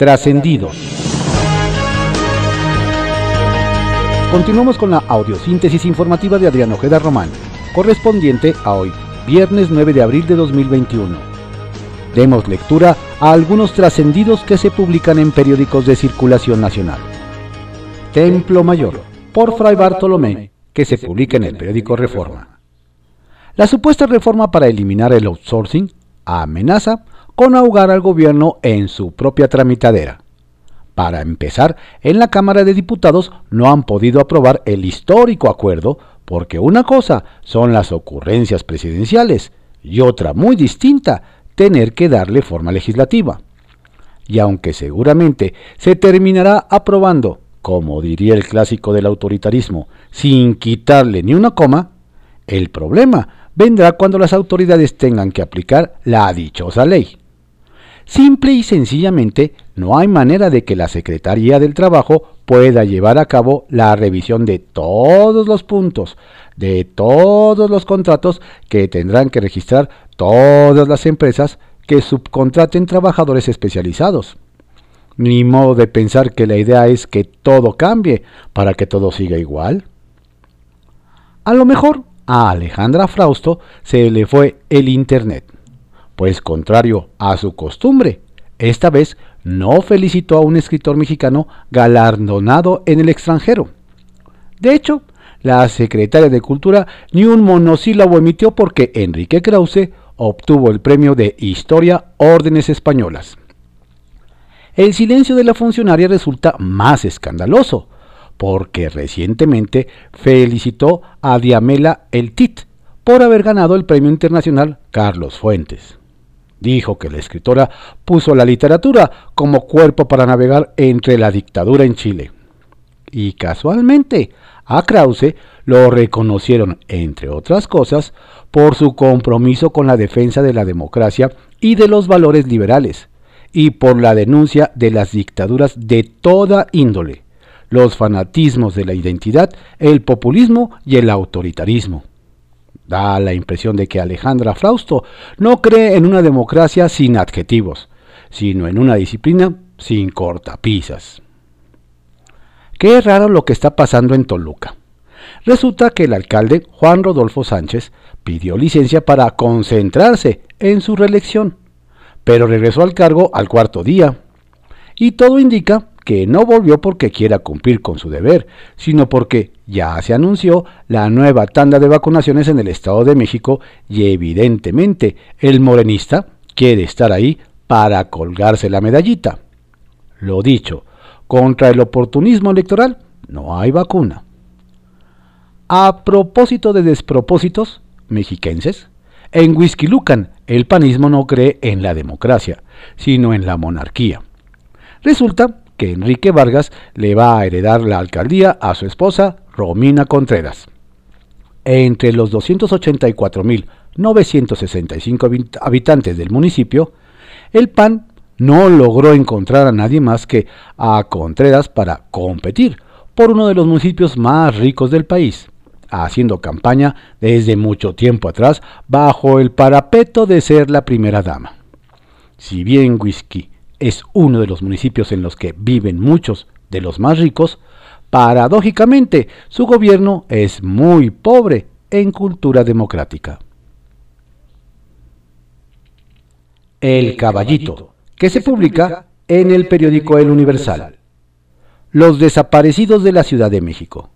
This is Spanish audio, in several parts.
Trascendidos. Continuamos con la audiosíntesis informativa de Adrián Ojeda Román, correspondiente a hoy, viernes 9 de abril de 2021. Demos lectura a algunos trascendidos que se publican en periódicos de circulación nacional. Templo Mayor, por Fray Bartolomé, que se publica en el periódico Reforma. La supuesta reforma para eliminar el outsourcing amenaza con ahogar al gobierno en su propia tramitadera. Para empezar, en la Cámara de Diputados no han podido aprobar el histórico acuerdo porque una cosa son las ocurrencias presidenciales y otra muy distinta, tener que darle forma legislativa. Y aunque seguramente se terminará aprobando, como diría el clásico del autoritarismo, sin quitarle ni una coma, el problema vendrá cuando las autoridades tengan que aplicar la dichosa ley. Simple y sencillamente, no hay manera de que la Secretaría del Trabajo pueda llevar a cabo la revisión de todos los puntos, de todos los contratos que tendrán que registrar todas las empresas que subcontraten trabajadores especializados. Ni modo de pensar que la idea es que todo cambie para que todo siga igual. A lo mejor a Alejandra Frausto se le fue el Internet pues contrario a su costumbre, esta vez no felicitó a un escritor mexicano galardonado en el extranjero. De hecho, la secretaria de Cultura ni un monosílabo emitió porque Enrique Krause obtuvo el premio de Historia Órdenes Españolas. El silencio de la funcionaria resulta más escandaloso, porque recientemente felicitó a Diamela El Tit por haber ganado el premio internacional Carlos Fuentes. Dijo que la escritora puso la literatura como cuerpo para navegar entre la dictadura en Chile. Y casualmente, a Krause lo reconocieron, entre otras cosas, por su compromiso con la defensa de la democracia y de los valores liberales, y por la denuncia de las dictaduras de toda índole, los fanatismos de la identidad, el populismo y el autoritarismo. Da la impresión de que Alejandra Frausto no cree en una democracia sin adjetivos, sino en una disciplina sin cortapisas. Qué raro lo que está pasando en Toluca. Resulta que el alcalde Juan Rodolfo Sánchez pidió licencia para concentrarse en su reelección, pero regresó al cargo al cuarto día. Y todo indica que no volvió porque quiera cumplir con su deber, sino porque ya se anunció la nueva tanda de vacunaciones en el Estado de México y evidentemente el morenista quiere estar ahí para colgarse la medallita. Lo dicho, contra el oportunismo electoral no hay vacuna. A propósito de despropósitos mexiquenses, en Whisky Lucan el panismo no cree en la democracia, sino en la monarquía. Resulta que Enrique Vargas le va a heredar la alcaldía a su esposa Romina Contreras. Entre los 284.965 habitantes del municipio, el PAN no logró encontrar a nadie más que a Contreras para competir por uno de los municipios más ricos del país, haciendo campaña desde mucho tiempo atrás bajo el parapeto de ser la primera dama. Si bien Whisky es uno de los municipios en los que viven muchos de los más ricos, paradójicamente su gobierno es muy pobre en cultura democrática. El Caballito, que se publica en el periódico El Universal. Los desaparecidos de la Ciudad de México.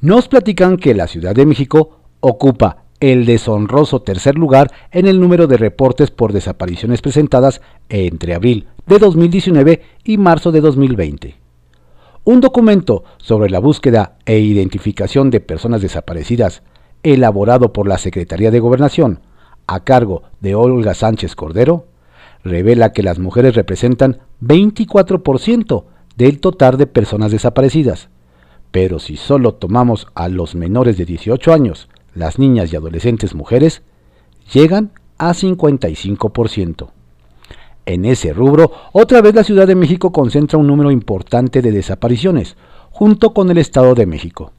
Nos platican que la Ciudad de México ocupa el deshonroso tercer lugar en el número de reportes por desapariciones presentadas entre abril de 2019 y marzo de 2020. Un documento sobre la búsqueda e identificación de personas desaparecidas, elaborado por la Secretaría de Gobernación, a cargo de Olga Sánchez Cordero, revela que las mujeres representan 24% del total de personas desaparecidas. Pero si solo tomamos a los menores de 18 años, las niñas y adolescentes mujeres llegan a 55%. En ese rubro, otra vez la Ciudad de México concentra un número importante de desapariciones, junto con el Estado de México.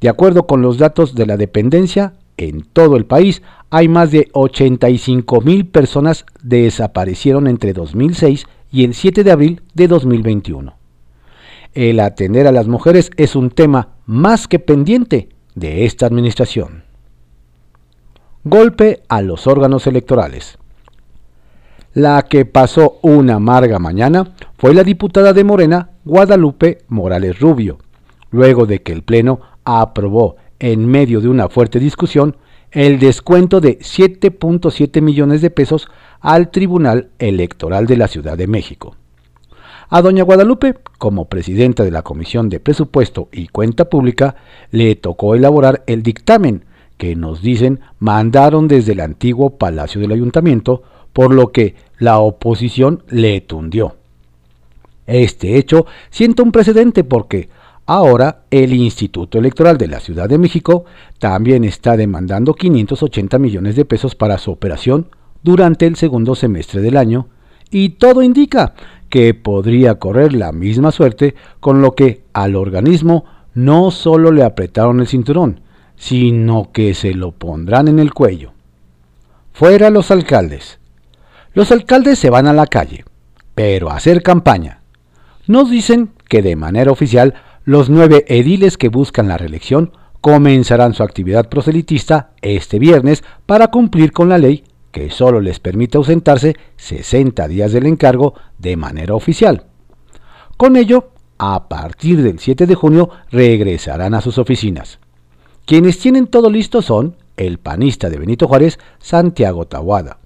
De acuerdo con los datos de la dependencia, en todo el país hay más de 85 mil personas desaparecieron entre 2006 y el 7 de abril de 2021. El atender a las mujeres es un tema más que pendiente de esta administración. Golpe a los órganos electorales. La que pasó una amarga mañana fue la diputada de Morena, Guadalupe Morales Rubio, luego de que el Pleno aprobó, en medio de una fuerte discusión, el descuento de 7.7 millones de pesos al Tribunal Electoral de la Ciudad de México. A doña Guadalupe, como presidenta de la Comisión de Presupuesto y Cuenta Pública, le tocó elaborar el dictamen que nos dicen mandaron desde el antiguo Palacio del Ayuntamiento, por lo que la oposición le tundió. Este hecho sienta un precedente porque ahora el Instituto Electoral de la Ciudad de México también está demandando 580 millones de pesos para su operación durante el segundo semestre del año y todo indica que podría correr la misma suerte, con lo que al organismo no solo le apretaron el cinturón, sino que se lo pondrán en el cuello. Fuera los alcaldes. Los alcaldes se van a la calle, pero a hacer campaña. Nos dicen que de manera oficial los nueve ediles que buscan la reelección comenzarán su actividad proselitista este viernes para cumplir con la ley que solo les permite ausentarse 60 días del encargo de manera oficial. Con ello, a partir del 7 de junio regresarán a sus oficinas. Quienes tienen todo listo son el panista de Benito Juárez, Santiago Tahuada,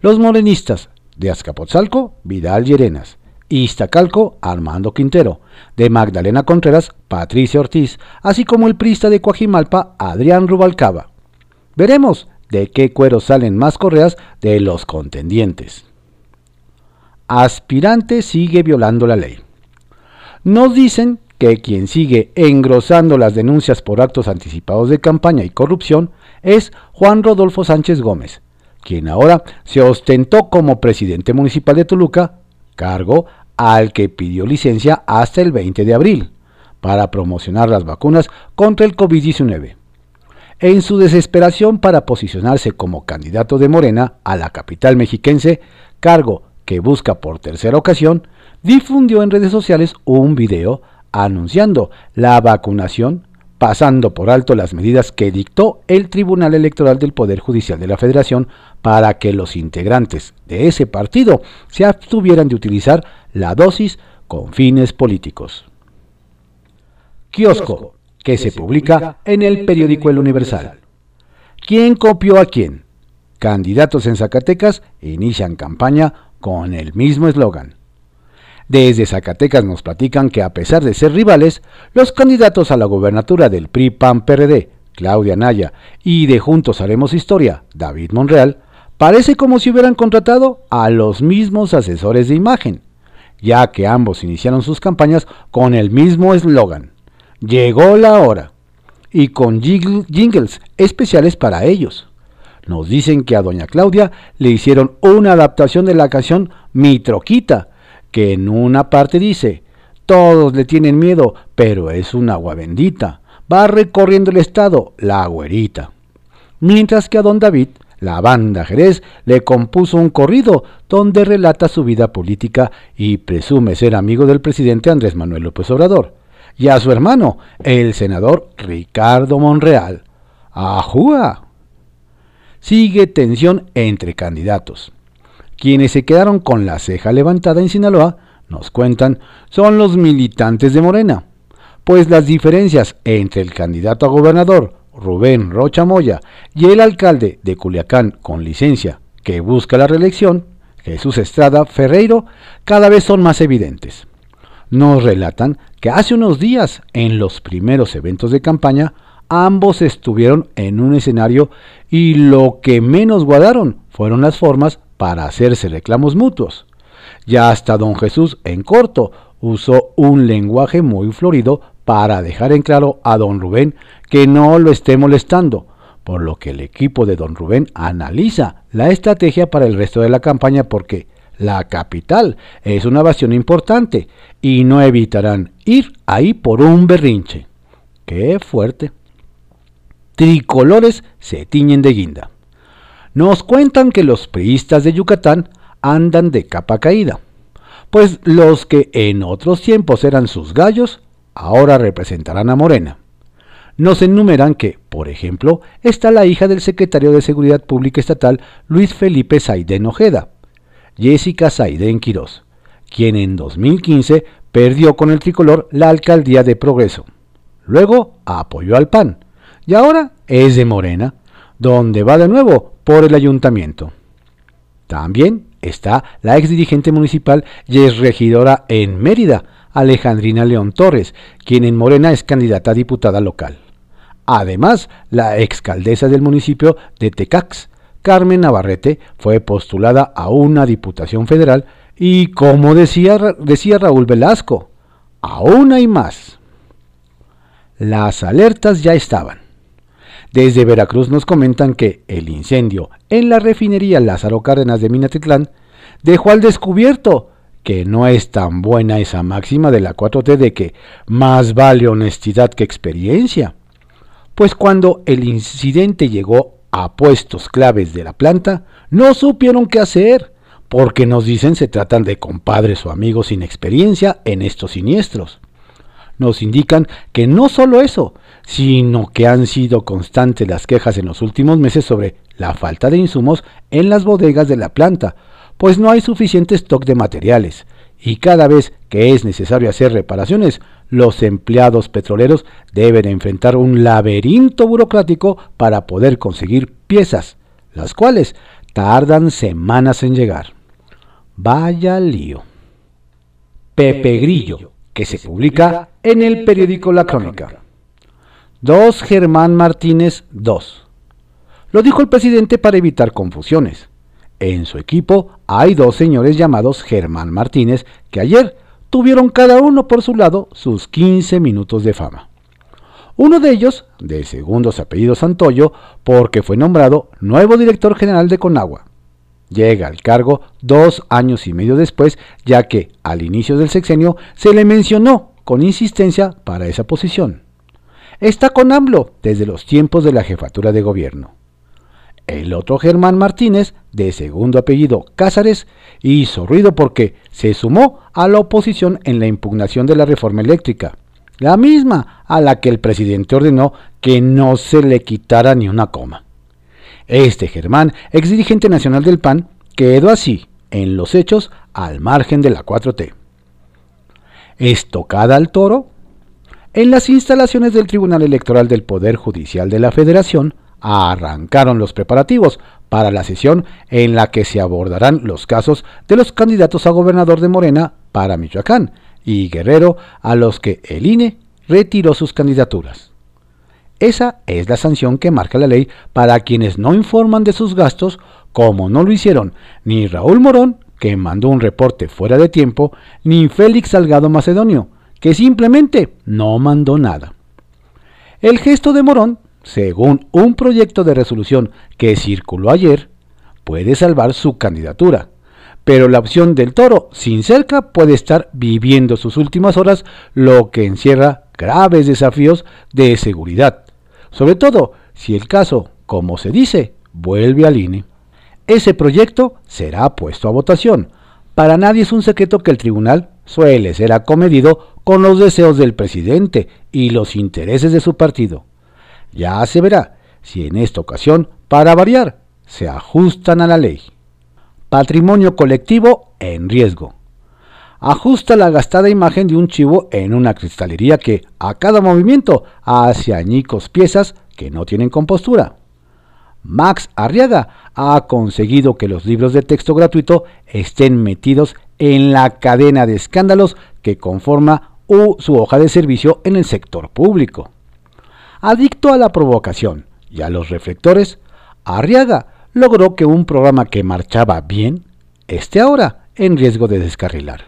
los morenistas de Azcapotzalco, Vidal Llerenas, Iztacalco, Armando Quintero, de Magdalena Contreras, Patricia Ortiz, así como el prista de Coajimalpa, Adrián Rubalcaba. Veremos de qué cuero salen más correas de los contendientes. Aspirante sigue violando la ley. Nos dicen que quien sigue engrosando las denuncias por actos anticipados de campaña y corrupción es Juan Rodolfo Sánchez Gómez, quien ahora se ostentó como presidente municipal de Toluca, cargo al que pidió licencia hasta el 20 de abril para promocionar las vacunas contra el COVID-19 en su desesperación para posicionarse como candidato de Morena a la capital mexiquense, cargo que busca por tercera ocasión, difundió en redes sociales un video anunciando la vacunación, pasando por alto las medidas que dictó el Tribunal Electoral del Poder Judicial de la Federación para que los integrantes de ese partido se abstuvieran de utilizar la dosis con fines políticos. Kiosco que se publica en el periódico El Universal. ¿Quién copió a quién? Candidatos en Zacatecas inician campaña con el mismo eslogan. Desde Zacatecas nos platican que a pesar de ser rivales, los candidatos a la gobernatura del PRI PAN PRD, Claudia Naya, y de Juntos Haremos Historia, David Monreal, parece como si hubieran contratado a los mismos asesores de imagen, ya que ambos iniciaron sus campañas con el mismo eslogan. Llegó la hora. Y con jingles especiales para ellos. Nos dicen que a doña Claudia le hicieron una adaptación de la canción Mi Troquita, que en una parte dice, todos le tienen miedo, pero es un agua bendita. Va recorriendo el estado, la güerita. Mientras que a don David, la banda Jerez, le compuso un corrido donde relata su vida política y presume ser amigo del presidente Andrés Manuel López Obrador y a su hermano, el senador Ricardo Monreal. ¡Ajúa! Sigue tensión entre candidatos. Quienes se quedaron con la ceja levantada en Sinaloa, nos cuentan, son los militantes de Morena, pues las diferencias entre el candidato a gobernador, Rubén Rocha Moya, y el alcalde de Culiacán con licencia, que busca la reelección, Jesús Estrada Ferreiro, cada vez son más evidentes nos relatan que hace unos días, en los primeros eventos de campaña, ambos estuvieron en un escenario y lo que menos guardaron fueron las formas para hacerse reclamos mutuos. Ya hasta don Jesús en corto usó un lenguaje muy florido para dejar en claro a don Rubén que no lo esté molestando, por lo que el equipo de don Rubén analiza la estrategia para el resto de la campaña porque la capital es una evasión importante y no evitarán ir ahí por un berrinche. ¡Qué fuerte! Tricolores se tiñen de guinda. Nos cuentan que los priistas de Yucatán andan de capa caída, pues los que en otros tiempos eran sus gallos, ahora representarán a Morena. Nos enumeran que, por ejemplo, está la hija del secretario de Seguridad Pública Estatal Luis Felipe Saidén Ojeda, Jessica Saidén Quirós, quien en 2015 perdió con el tricolor la alcaldía de Progreso. Luego apoyó al PAN y ahora es de Morena, donde va de nuevo por el ayuntamiento. También está la ex dirigente municipal y ex regidora en Mérida, Alejandrina León Torres, quien en Morena es candidata a diputada local. Además, la excaldesa del municipio de Tecax, Carmen Navarrete, fue postulada a una diputación federal y, como decía, decía Raúl Velasco, aún hay más. Las alertas ya estaban. Desde Veracruz nos comentan que el incendio en la refinería Lázaro Cárdenas de Minatitlán dejó al descubierto que no es tan buena esa máxima de la 4T de que más vale honestidad que experiencia. Pues cuando el incidente llegó a puestos claves de la planta, no supieron qué hacer, porque nos dicen se tratan de compadres o amigos sin experiencia en estos siniestros. Nos indican que no solo eso, sino que han sido constantes las quejas en los últimos meses sobre la falta de insumos en las bodegas de la planta, pues no hay suficiente stock de materiales, y cada vez que es necesario hacer reparaciones, los empleados petroleros deben enfrentar un laberinto burocrático para poder conseguir piezas, las cuales tardan semanas en llegar. Vaya lío. Pepe Grillo que se publica en el periódico La Crónica. 2 Germán Martínez 2. Lo dijo el presidente para evitar confusiones. En su equipo hay dos señores llamados Germán Martínez que ayer tuvieron cada uno por su lado sus 15 minutos de fama. Uno de ellos, de segundos apellidos Santoyo, porque fue nombrado nuevo director general de Conagua. Llega al cargo dos años y medio después, ya que al inicio del sexenio se le mencionó con insistencia para esa posición. Está con AMLO desde los tiempos de la jefatura de gobierno. El otro Germán Martínez, de segundo apellido Cázares, hizo ruido porque se sumó a la oposición en la impugnación de la reforma eléctrica, la misma a la que el presidente ordenó que no se le quitara ni una coma. Este Germán, ex dirigente nacional del PAN, quedó así, en los hechos, al margen de la 4T. ¿Estocada al toro? En las instalaciones del Tribunal Electoral del Poder Judicial de la Federación arrancaron los preparativos para la sesión en la que se abordarán los casos de los candidatos a gobernador de Morena para Michoacán y Guerrero a los que el INE retiró sus candidaturas. Esa es la sanción que marca la ley para quienes no informan de sus gastos, como no lo hicieron ni Raúl Morón, que mandó un reporte fuera de tiempo, ni Félix Salgado Macedonio, que simplemente no mandó nada. El gesto de Morón, según un proyecto de resolución que circuló ayer, puede salvar su candidatura, pero la opción del toro sin cerca puede estar viviendo sus últimas horas, lo que encierra graves desafíos de seguridad sobre todo si el caso, como se dice, vuelve al INE. Ese proyecto será puesto a votación. Para nadie es un secreto que el tribunal suele ser acomedido con los deseos del presidente y los intereses de su partido. Ya se verá si en esta ocasión, para variar, se ajustan a la ley. Patrimonio colectivo en riesgo ajusta la gastada imagen de un chivo en una cristalería que a cada movimiento hace añicos piezas que no tienen compostura. Max Arriaga ha conseguido que los libros de texto gratuito estén metidos en la cadena de escándalos que conforma su hoja de servicio en el sector público. Adicto a la provocación y a los reflectores, Arriaga logró que un programa que marchaba bien esté ahora en riesgo de descarrilar.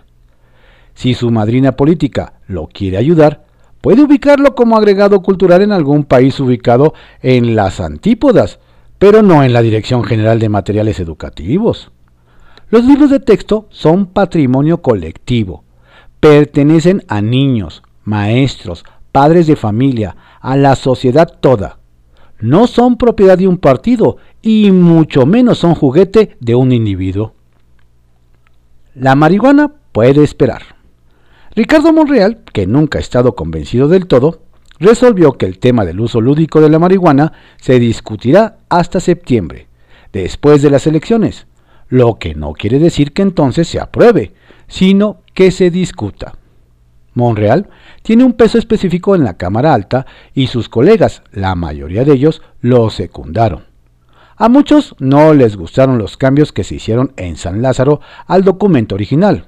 Si su madrina política lo quiere ayudar, puede ubicarlo como agregado cultural en algún país ubicado en las antípodas, pero no en la Dirección General de Materiales Educativos. Los libros de texto son patrimonio colectivo. Pertenecen a niños, maestros, padres de familia, a la sociedad toda. No son propiedad de un partido y mucho menos son juguete de un individuo. La marihuana puede esperar. Ricardo Monreal, que nunca ha estado convencido del todo, resolvió que el tema del uso lúdico de la marihuana se discutirá hasta septiembre, después de las elecciones, lo que no quiere decir que entonces se apruebe, sino que se discuta. Monreal tiene un peso específico en la Cámara Alta y sus colegas, la mayoría de ellos, lo secundaron. A muchos no les gustaron los cambios que se hicieron en San Lázaro al documento original.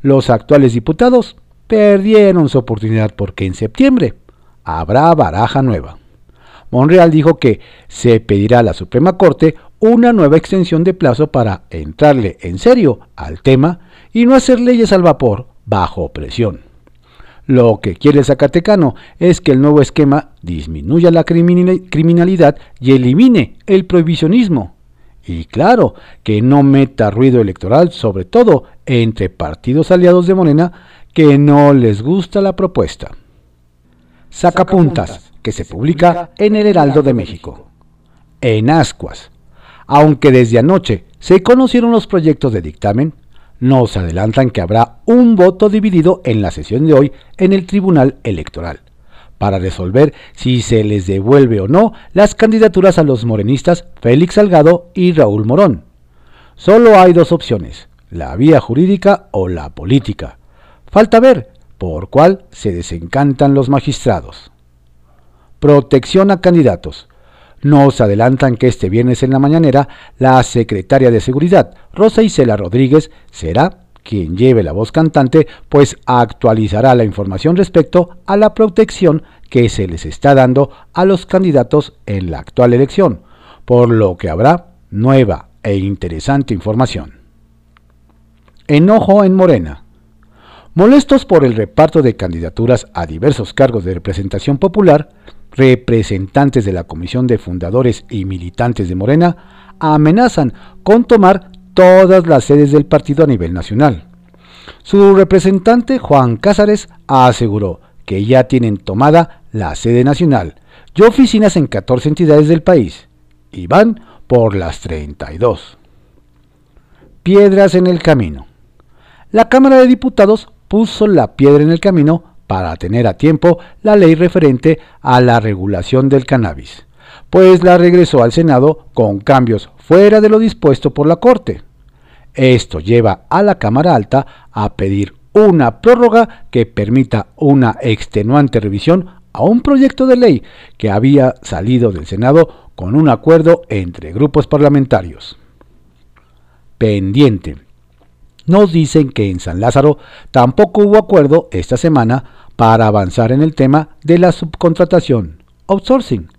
Los actuales diputados perdieron su oportunidad porque en septiembre habrá baraja nueva. Monreal dijo que se pedirá a la Suprema Corte una nueva extensión de plazo para entrarle en serio al tema y no hacer leyes al vapor bajo presión. Lo que quiere el Zacatecano es que el nuevo esquema disminuya la criminalidad y elimine el prohibicionismo. Y claro, que no meta ruido electoral, sobre todo entre partidos aliados de Morena que no les gusta la propuesta. Sacapuntas, que se publica en el Heraldo de México. En Ascuas. Aunque desde anoche se conocieron los proyectos de dictamen, nos adelantan que habrá un voto dividido en la sesión de hoy en el Tribunal Electoral para resolver si se les devuelve o no las candidaturas a los morenistas Félix Salgado y Raúl Morón. Solo hay dos opciones, la vía jurídica o la política. Falta ver por cuál se desencantan los magistrados. Protección a candidatos. Nos adelantan que este viernes en la mañanera la secretaria de Seguridad, Rosa Isela Rodríguez, será quien lleve la voz cantante, pues actualizará la información respecto a la protección que se les está dando a los candidatos en la actual elección, por lo que habrá nueva e interesante información. Enojo en Morena. Molestos por el reparto de candidaturas a diversos cargos de representación popular, representantes de la Comisión de Fundadores y militantes de Morena amenazan con tomar todas las sedes del partido a nivel nacional. Su representante Juan Cázares aseguró que ya tienen tomada la sede nacional y oficinas en 14 entidades del país y van por las 32. Piedras en el camino. La Cámara de Diputados puso la piedra en el camino para tener a tiempo la ley referente a la regulación del cannabis, pues la regresó al Senado con cambios fuera de lo dispuesto por la Corte. Esto lleva a la Cámara Alta a pedir una prórroga que permita una extenuante revisión a un proyecto de ley que había salido del Senado con un acuerdo entre grupos parlamentarios. Pendiente. Nos dicen que en San Lázaro tampoco hubo acuerdo esta semana para avanzar en el tema de la subcontratación, outsourcing.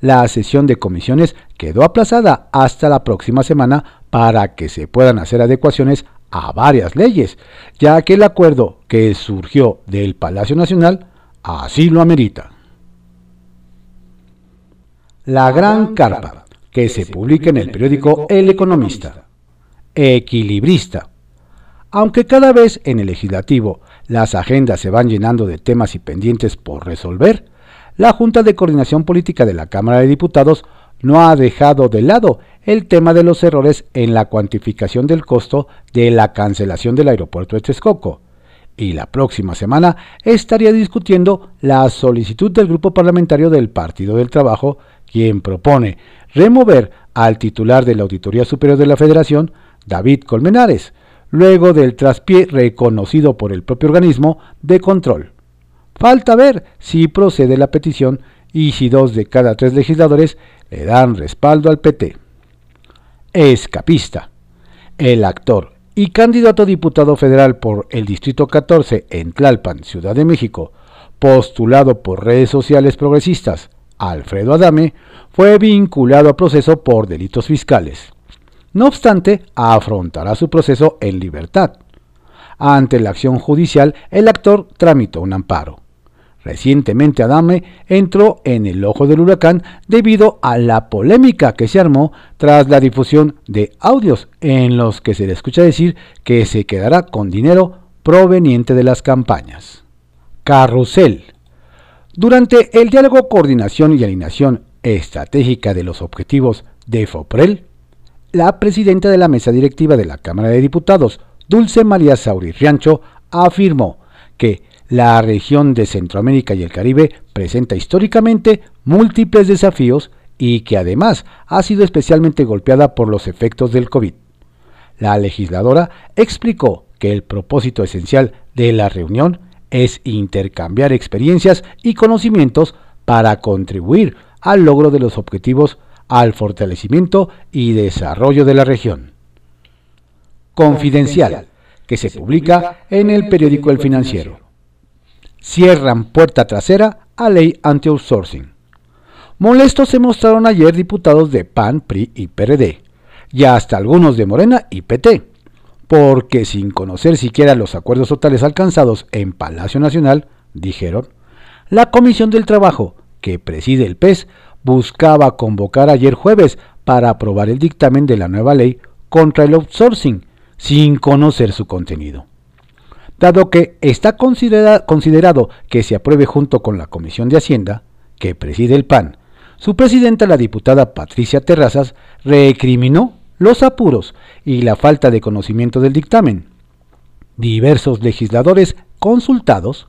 La sesión de comisiones quedó aplazada hasta la próxima semana para que se puedan hacer adecuaciones a varias leyes, ya que el acuerdo que surgió del Palacio Nacional así lo amerita. La Gran Carpa, que se publica en el periódico El Economista. Equilibrista. Aunque cada vez en el legislativo las agendas se van llenando de temas y pendientes por resolver, la Junta de Coordinación Política de la Cámara de Diputados no ha dejado de lado el tema de los errores en la cuantificación del costo de la cancelación del aeropuerto de Texcoco. Y la próxima semana estaría discutiendo la solicitud del grupo parlamentario del Partido del Trabajo, quien propone remover al titular de la Auditoría Superior de la Federación, David Colmenares, luego del traspié reconocido por el propio organismo de control. Falta ver si procede la petición y si dos de cada tres legisladores le dan respaldo al PT. Escapista. El actor y candidato a diputado federal por el Distrito 14 en Tlalpan, Ciudad de México, postulado por redes sociales progresistas, Alfredo Adame, fue vinculado a proceso por delitos fiscales. No obstante, afrontará su proceso en libertad. Ante la acción judicial, el actor tramitó un amparo. Recientemente Adame entró en el ojo del huracán debido a la polémica que se armó tras la difusión de audios en los que se le escucha decir que se quedará con dinero proveniente de las campañas. Carrusel. Durante el diálogo Coordinación y Alineación Estratégica de los Objetivos de FOPREL, la presidenta de la mesa directiva de la Cámara de Diputados, Dulce María Sauri Riancho, afirmó que la región de Centroamérica y el Caribe presenta históricamente múltiples desafíos y que además ha sido especialmente golpeada por los efectos del COVID. La legisladora explicó que el propósito esencial de la reunión es intercambiar experiencias y conocimientos para contribuir al logro de los objetivos al fortalecimiento y desarrollo de la región. Confidencial, que se publica en el periódico El Financiero. Cierran puerta trasera a ley anti-outsourcing. Molestos se mostraron ayer diputados de PAN, PRI y PRD, y hasta algunos de Morena y PT, porque sin conocer siquiera los acuerdos totales alcanzados en Palacio Nacional, dijeron, la Comisión del Trabajo, que preside el PES, buscaba convocar ayer jueves para aprobar el dictamen de la nueva ley contra el outsourcing, sin conocer su contenido. Dado que está considerado que se apruebe junto con la Comisión de Hacienda, que preside el PAN, su presidenta, la diputada Patricia Terrazas, recriminó los apuros y la falta de conocimiento del dictamen. Diversos legisladores consultados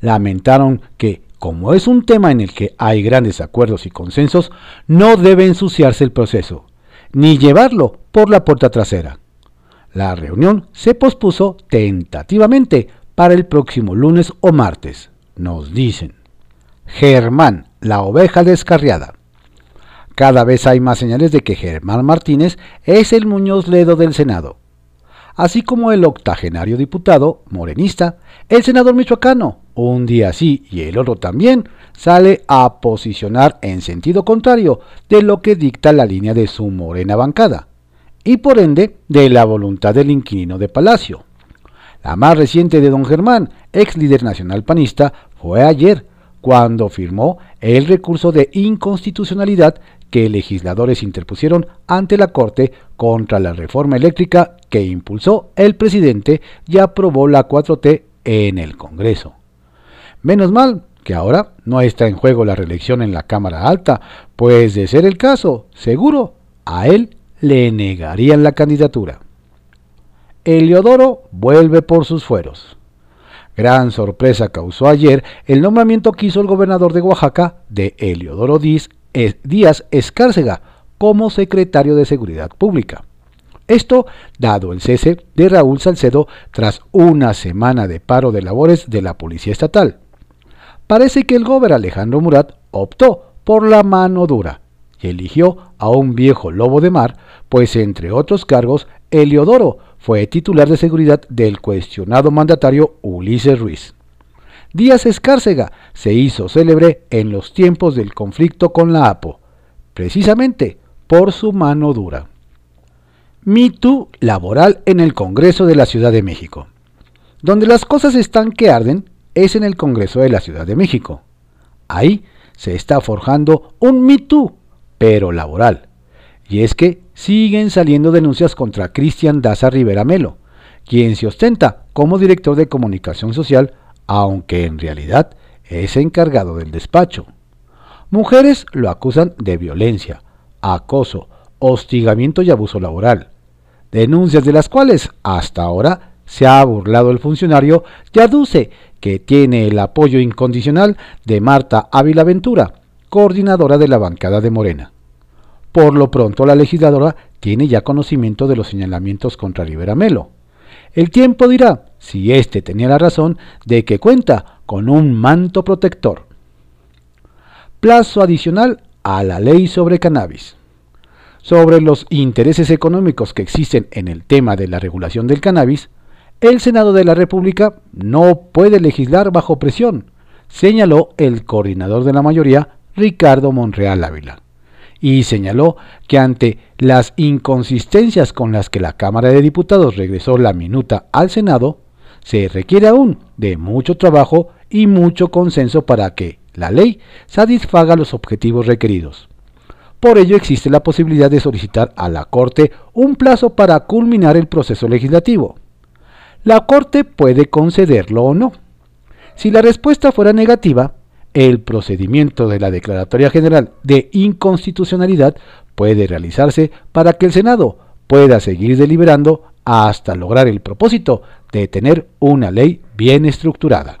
lamentaron que, como es un tema en el que hay grandes acuerdos y consensos, no debe ensuciarse el proceso, ni llevarlo por la puerta trasera. La reunión se pospuso tentativamente para el próximo lunes o martes, nos dicen. Germán, la oveja descarriada. Cada vez hay más señales de que Germán Martínez es el Muñoz Ledo del Senado, así como el octogenario diputado morenista, el senador michoacano, un día sí y el otro también, sale a posicionar en sentido contrario de lo que dicta la línea de su morena bancada, y por ende de la voluntad del inquilino de Palacio. La más reciente de don Germán, ex líder nacional panista, fue ayer, cuando firmó el recurso de inconstitucionalidad que legisladores interpusieron ante la Corte contra la reforma eléctrica que impulsó el presidente y aprobó la 4T en el Congreso. Menos mal que ahora no está en juego la reelección en la Cámara Alta, pues de ser el caso, seguro, a él le negarían la candidatura. Eliodoro vuelve por sus fueros. Gran sorpresa causó ayer el nombramiento que hizo el gobernador de Oaxaca de Eliodoro Díaz Díaz Escárcega como secretario de Seguridad Pública. Esto dado el cese de Raúl Salcedo tras una semana de paro de labores de la Policía Estatal. Parece que el gobernador Alejandro Murat optó por la mano dura y eligió a un viejo lobo de mar, pues entre otros cargos, Eliodoro fue titular de seguridad del cuestionado mandatario Ulises Ruiz. Díaz Escárcega se hizo célebre en los tiempos del conflicto con la APO, precisamente por su mano dura. MeToo laboral en el Congreso de la Ciudad de México. Donde las cosas están que arden es en el Congreso de la Ciudad de México. Ahí se está forjando un MeToo, pero laboral. Y es que siguen saliendo denuncias contra Cristian Daza Rivera Melo, quien se ostenta como director de comunicación social aunque en realidad es encargado del despacho. Mujeres lo acusan de violencia, acoso, hostigamiento y abuso laboral, denuncias de las cuales hasta ahora se ha burlado el funcionario y aduce que tiene el apoyo incondicional de Marta Ávila Ventura, coordinadora de la bancada de Morena. Por lo pronto la legisladora tiene ya conocimiento de los señalamientos contra Rivera Melo. El tiempo dirá si éste tenía la razón de que cuenta con un manto protector. Plazo adicional a la ley sobre cannabis. Sobre los intereses económicos que existen en el tema de la regulación del cannabis, el Senado de la República no puede legislar bajo presión, señaló el coordinador de la mayoría, Ricardo Monreal Ávila y señaló que ante las inconsistencias con las que la Cámara de Diputados regresó la minuta al Senado, se requiere aún de mucho trabajo y mucho consenso para que la ley satisfaga los objetivos requeridos. Por ello existe la posibilidad de solicitar a la Corte un plazo para culminar el proceso legislativo. La Corte puede concederlo o no. Si la respuesta fuera negativa, el procedimiento de la Declaratoria General de Inconstitucionalidad puede realizarse para que el Senado pueda seguir deliberando hasta lograr el propósito de tener una ley bien estructurada.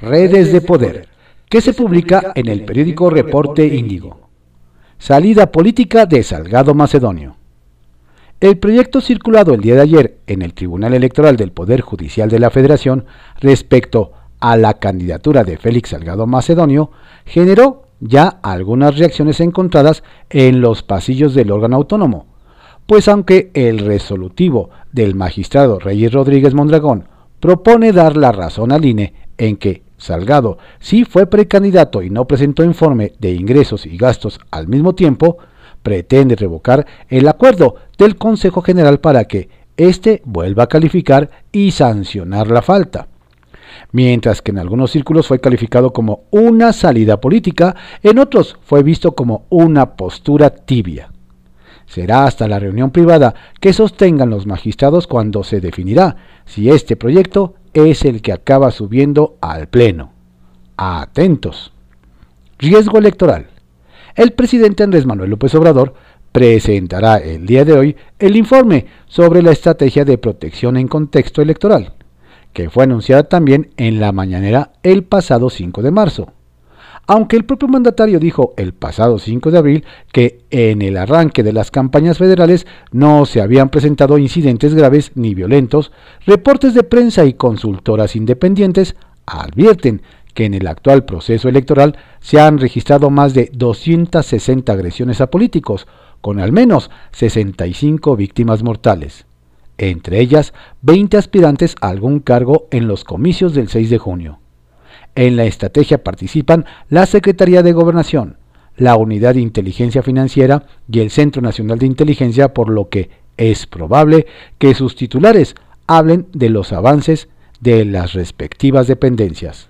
Redes de Poder, que se publica en el periódico Reporte Índigo. Salida política de Salgado Macedonio. El proyecto circulado el día de ayer en el Tribunal Electoral del Poder Judicial de la Federación respecto a la candidatura de Félix Salgado Macedonio generó ya algunas reacciones encontradas en los pasillos del órgano autónomo, pues aunque el resolutivo del magistrado Reyes Rodríguez Mondragón propone dar la razón al INE en que Salgado sí fue precandidato y no presentó informe de ingresos y gastos al mismo tiempo, pretende revocar el acuerdo del Consejo General para que éste vuelva a calificar y sancionar la falta mientras que en algunos círculos fue calificado como una salida política, en otros fue visto como una postura tibia. Será hasta la reunión privada que sostengan los magistrados cuando se definirá si este proyecto es el que acaba subiendo al Pleno. Atentos. Riesgo electoral. El presidente Andrés Manuel López Obrador presentará el día de hoy el informe sobre la estrategia de protección en contexto electoral que fue anunciada también en la mañanera el pasado 5 de marzo. Aunque el propio mandatario dijo el pasado 5 de abril que en el arranque de las campañas federales no se habían presentado incidentes graves ni violentos, reportes de prensa y consultoras independientes advierten que en el actual proceso electoral se han registrado más de 260 agresiones a políticos, con al menos 65 víctimas mortales entre ellas 20 aspirantes a algún cargo en los comicios del 6 de junio. En la estrategia participan la Secretaría de Gobernación, la Unidad de Inteligencia Financiera y el Centro Nacional de Inteligencia, por lo que es probable que sus titulares hablen de los avances de las respectivas dependencias.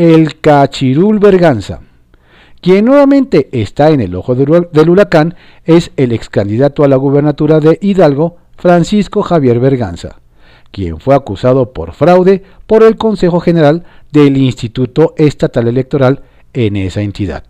El Cachirul Berganza. Quien nuevamente está en el ojo del huracán es el ex candidato a la gubernatura de Hidalgo, Francisco Javier Berganza, quien fue acusado por fraude por el Consejo General del Instituto Estatal Electoral en esa entidad.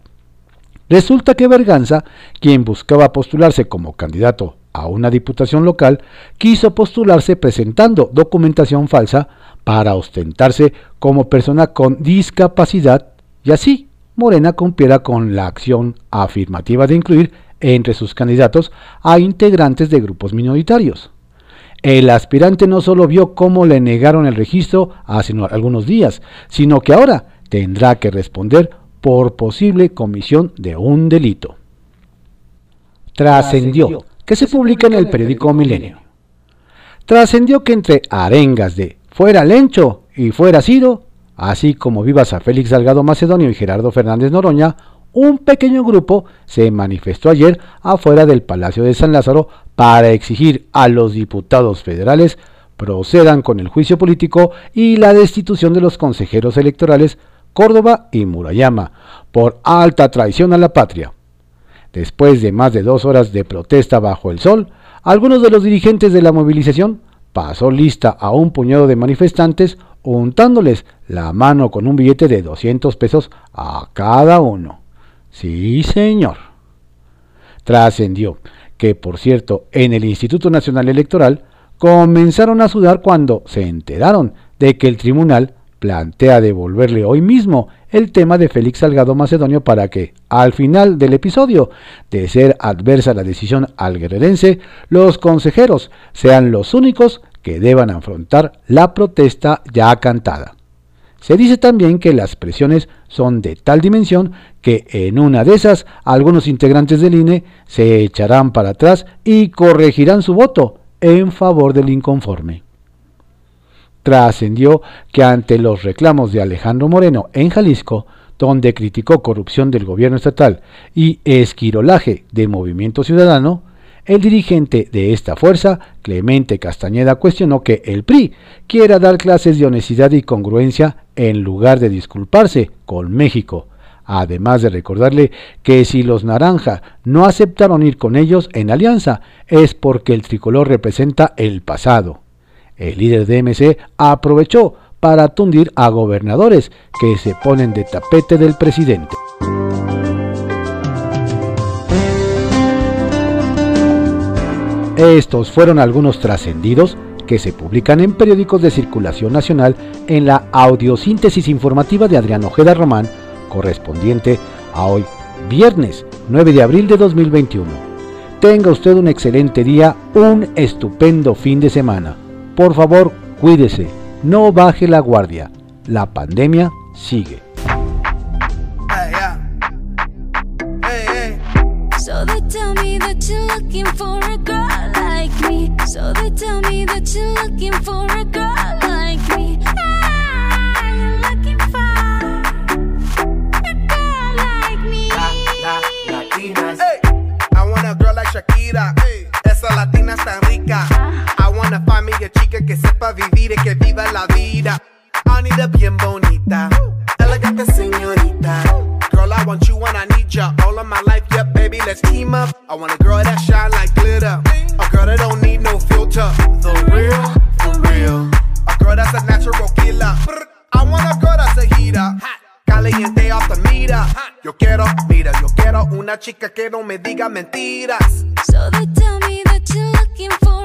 Resulta que Berganza, quien buscaba postularse como candidato a una diputación local, quiso postularse presentando documentación falsa para ostentarse como persona con discapacidad y así Morena cumpliera con la acción afirmativa de incluir entre sus candidatos a integrantes de grupos minoritarios. El aspirante no solo vio cómo le negaron el registro hace algunos días, sino que ahora tendrá que responder por posible comisión de un delito. Trascendió, que se publica en el periódico Milenio. Trascendió que entre arengas de fuera Lencho y fuera Ciro, así como vivas a Félix Salgado Macedonio y Gerardo Fernández Noroña, un pequeño grupo se manifestó ayer afuera del Palacio de San Lázaro para exigir a los diputados federales procedan con el juicio político y la destitución de los consejeros electorales Córdoba y Murayama por alta traición a la patria. Después de más de dos horas de protesta bajo el sol, algunos de los dirigentes de la movilización pasó lista a un puñado de manifestantes untándoles la mano con un billete de 200 pesos a cada uno. Sí, señor. Trascendió que, por cierto, en el Instituto Nacional Electoral comenzaron a sudar cuando se enteraron de que el tribunal plantea devolverle hoy mismo el tema de Félix Salgado Macedonio para que, al final del episodio, de ser adversa la decisión al guerrerense, los consejeros sean los únicos que deban afrontar la protesta ya cantada. Se dice también que las presiones son de tal dimensión que en una de esas algunos integrantes del INE se echarán para atrás y corregirán su voto en favor del inconforme. Trascendió que ante los reclamos de Alejandro Moreno en Jalisco, donde criticó corrupción del gobierno estatal y esquirolaje de Movimiento Ciudadano, el dirigente de esta fuerza, Clemente Castañeda, cuestionó que el PRI quiera dar clases de honestidad y congruencia en lugar de disculparse con México, además de recordarle que si los naranja no aceptaron ir con ellos en alianza es porque el tricolor representa el pasado. El líder de MC aprovechó para tundir a gobernadores que se ponen de tapete del presidente. Estos fueron algunos trascendidos que se publican en periódicos de circulación nacional en la audiosíntesis informativa de Adrián Ojeda Román, correspondiente a hoy, viernes 9 de abril de 2021. Tenga usted un excelente día, un estupendo fin de semana. Por favor, cuídese, no baje la guardia. La pandemia sigue. looking for a girl like me. So they tell me that you're looking for a girl like me. You're looking for a girl like me. La, la, latinas. Hey, I want a girl like Shakira. Hey, esa latina tan rica. I wanna find me a chica que sepa vivir y que viva la vida. I need a bien bonita, elegante señorita. Girl, I want you when I need ya. All of my life, yeah, baby, let's team up. I want a girl that shine like glitter. A girl that don't need no filter. The real, for real. A girl that's a natural killer. I want a girl that's a heater. Caliente off the meter. Yo quiero, mira, yo quiero una chica que no me diga mentiras. So they tell me that you're looking for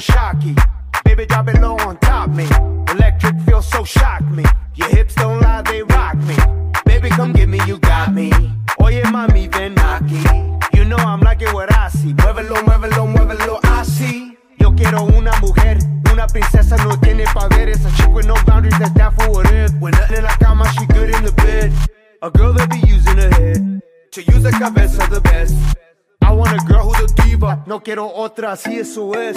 Shocky. Baby, drop it low quiero otra, así eso es.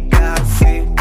sí.